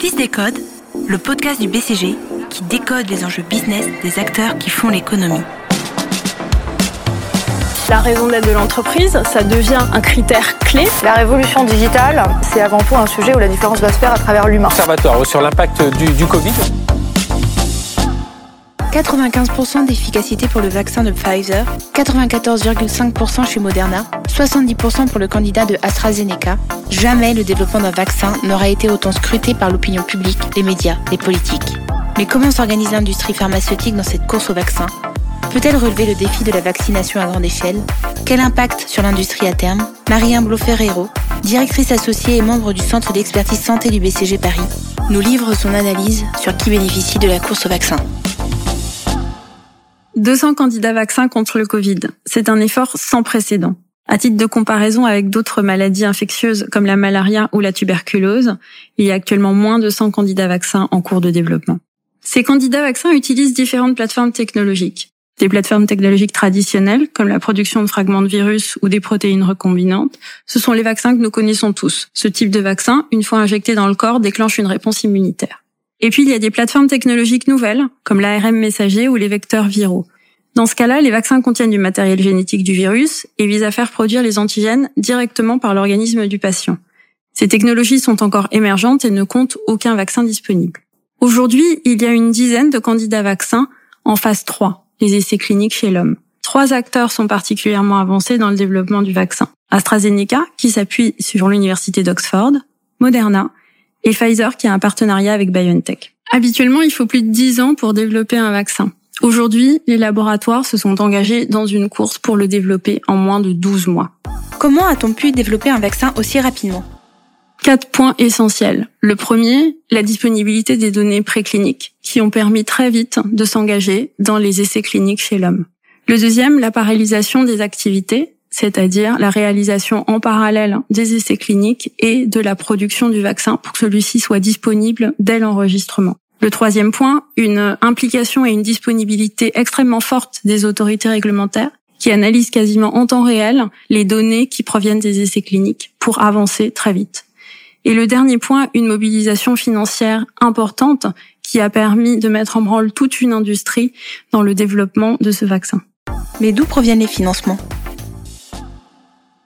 10 décode, le podcast du BCG qui décode les enjeux business des acteurs qui font l'économie. La raison d'être de l'entreprise, ça devient un critère clé. La révolution digitale, c'est avant tout un sujet où la différence va se faire à travers l'humain. Observatoire sur l'impact du, du Covid. 95% d'efficacité pour le vaccin de Pfizer, 94,5% chez Moderna, 70% pour le candidat de AstraZeneca. Jamais le développement d'un vaccin n'aura été autant scruté par l'opinion publique, les médias, les politiques. Mais comment s'organise l'industrie pharmaceutique dans cette course au vaccin? Peut-elle relever le défi de la vaccination à grande échelle? Quel impact sur l'industrie à terme? Marie-Anne Ferrero, directrice associée et membre du Centre d'expertise santé du BCG Paris, nous livre son analyse sur qui bénéficie de la course au vaccin. 200 candidats vaccins contre le Covid. C'est un effort sans précédent. À titre de comparaison avec d'autres maladies infectieuses comme la malaria ou la tuberculose, il y a actuellement moins de 100 candidats vaccins en cours de développement. Ces candidats vaccins utilisent différentes plateformes technologiques. Des plateformes technologiques traditionnelles, comme la production de fragments de virus ou des protéines recombinantes, ce sont les vaccins que nous connaissons tous. Ce type de vaccin, une fois injecté dans le corps, déclenche une réponse immunitaire. Et puis, il y a des plateformes technologiques nouvelles, comme l'ARM messager ou les vecteurs viraux. Dans ce cas-là, les vaccins contiennent du matériel génétique du virus et visent à faire produire les antigènes directement par l'organisme du patient. Ces technologies sont encore émergentes et ne comptent aucun vaccin disponible. Aujourd'hui, il y a une dizaine de candidats vaccins en phase 3, les essais cliniques chez l'homme. Trois acteurs sont particulièrement avancés dans le développement du vaccin. AstraZeneca, qui s'appuie sur l'université d'Oxford, Moderna et Pfizer qui a un partenariat avec BioNTech. Habituellement, il faut plus de 10 ans pour développer un vaccin. Aujourd'hui, les laboratoires se sont engagés dans une course pour le développer en moins de 12 mois. Comment a-t-on pu développer un vaccin aussi rapidement? Quatre points essentiels. Le premier, la disponibilité des données précliniques qui ont permis très vite de s'engager dans les essais cliniques chez l'homme. Le deuxième, la parallélisation des activités c'est-à-dire la réalisation en parallèle des essais cliniques et de la production du vaccin pour que celui-ci soit disponible dès l'enregistrement. Le troisième point, une implication et une disponibilité extrêmement forte des autorités réglementaires qui analysent quasiment en temps réel les données qui proviennent des essais cliniques pour avancer très vite. Et le dernier point, une mobilisation financière importante qui a permis de mettre en branle toute une industrie dans le développement de ce vaccin. Mais d'où proviennent les financements?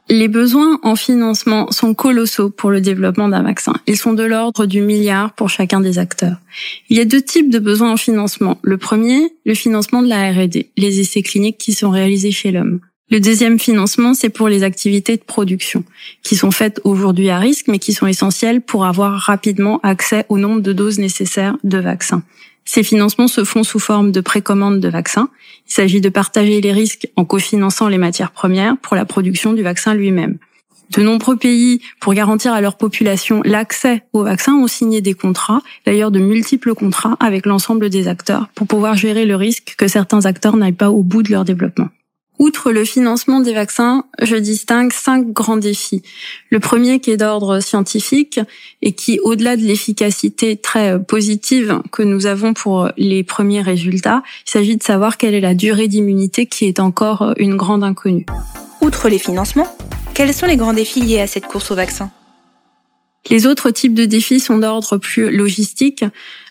Les besoins en financement sont colossaux pour le développement d'un vaccin. Ils sont de l'ordre du milliard pour chacun des acteurs. Il y a deux types de besoins en financement. Le premier, le financement de la R&D, les essais cliniques qui sont réalisés chez l'homme. Le deuxième financement, c'est pour les activités de production, qui sont faites aujourd'hui à risque, mais qui sont essentielles pour avoir rapidement accès au nombre de doses nécessaires de vaccins. Ces financements se font sous forme de précommande de vaccins. Il s'agit de partager les risques en cofinançant les matières premières pour la production du vaccin lui-même. De nombreux pays, pour garantir à leur population l'accès au vaccin, ont signé des contrats, d'ailleurs de multiples contrats avec l'ensemble des acteurs, pour pouvoir gérer le risque que certains acteurs n'aillent pas au bout de leur développement. Outre le financement des vaccins, je distingue cinq grands défis. Le premier qui est d'ordre scientifique et qui, au-delà de l'efficacité très positive que nous avons pour les premiers résultats, il s'agit de savoir quelle est la durée d'immunité qui est encore une grande inconnue. Outre les financements, quels sont les grands défis liés à cette course au vaccin? Les autres types de défis sont d'ordre plus logistique,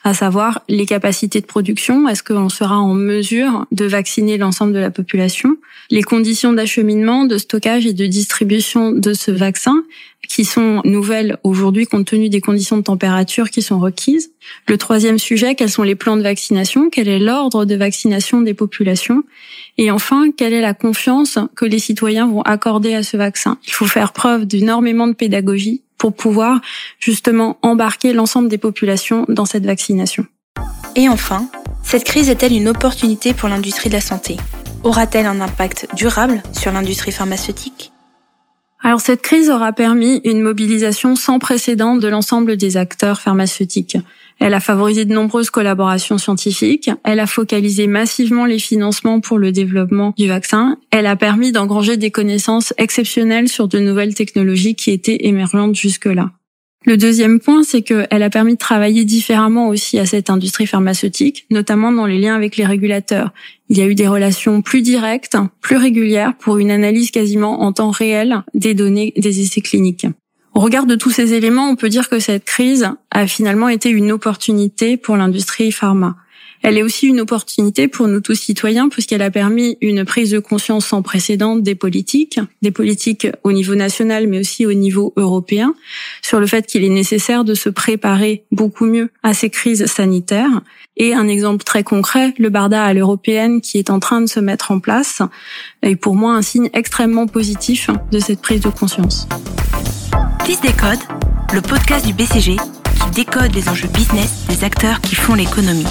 à savoir les capacités de production. Est-ce qu'on sera en mesure de vacciner l'ensemble de la population? Les conditions d'acheminement, de stockage et de distribution de ce vaccin, qui sont nouvelles aujourd'hui compte tenu des conditions de température qui sont requises. Le troisième sujet, quels sont les plans de vaccination? Quel est l'ordre de vaccination des populations? Et enfin, quelle est la confiance que les citoyens vont accorder à ce vaccin? Il faut faire preuve d'énormément de pédagogie pour pouvoir justement embarquer l'ensemble des populations dans cette vaccination. Et enfin, cette crise est-elle une opportunité pour l'industrie de la santé? Aura-t-elle un impact durable sur l'industrie pharmaceutique? Alors cette crise aura permis une mobilisation sans précédent de l'ensemble des acteurs pharmaceutiques. Elle a favorisé de nombreuses collaborations scientifiques, elle a focalisé massivement les financements pour le développement du vaccin, elle a permis d'engranger des connaissances exceptionnelles sur de nouvelles technologies qui étaient émergentes jusque-là. Le deuxième point, c'est qu'elle a permis de travailler différemment aussi à cette industrie pharmaceutique, notamment dans les liens avec les régulateurs. Il y a eu des relations plus directes, plus régulières pour une analyse quasiment en temps réel des données des essais cliniques. Au regard de tous ces éléments, on peut dire que cette crise a finalement été une opportunité pour l'industrie pharma. Elle est aussi une opportunité pour nous tous citoyens puisqu'elle a permis une prise de conscience sans précédent des politiques, des politiques au niveau national mais aussi au niveau européen, sur le fait qu'il est nécessaire de se préparer beaucoup mieux à ces crises sanitaires. Et un exemple très concret, le Barda à l'européenne qui est en train de se mettre en place est pour moi un signe extrêmement positif de cette prise de conscience. Fils Décode, le podcast du BCG qui décode les enjeux business des acteurs qui font l'économie.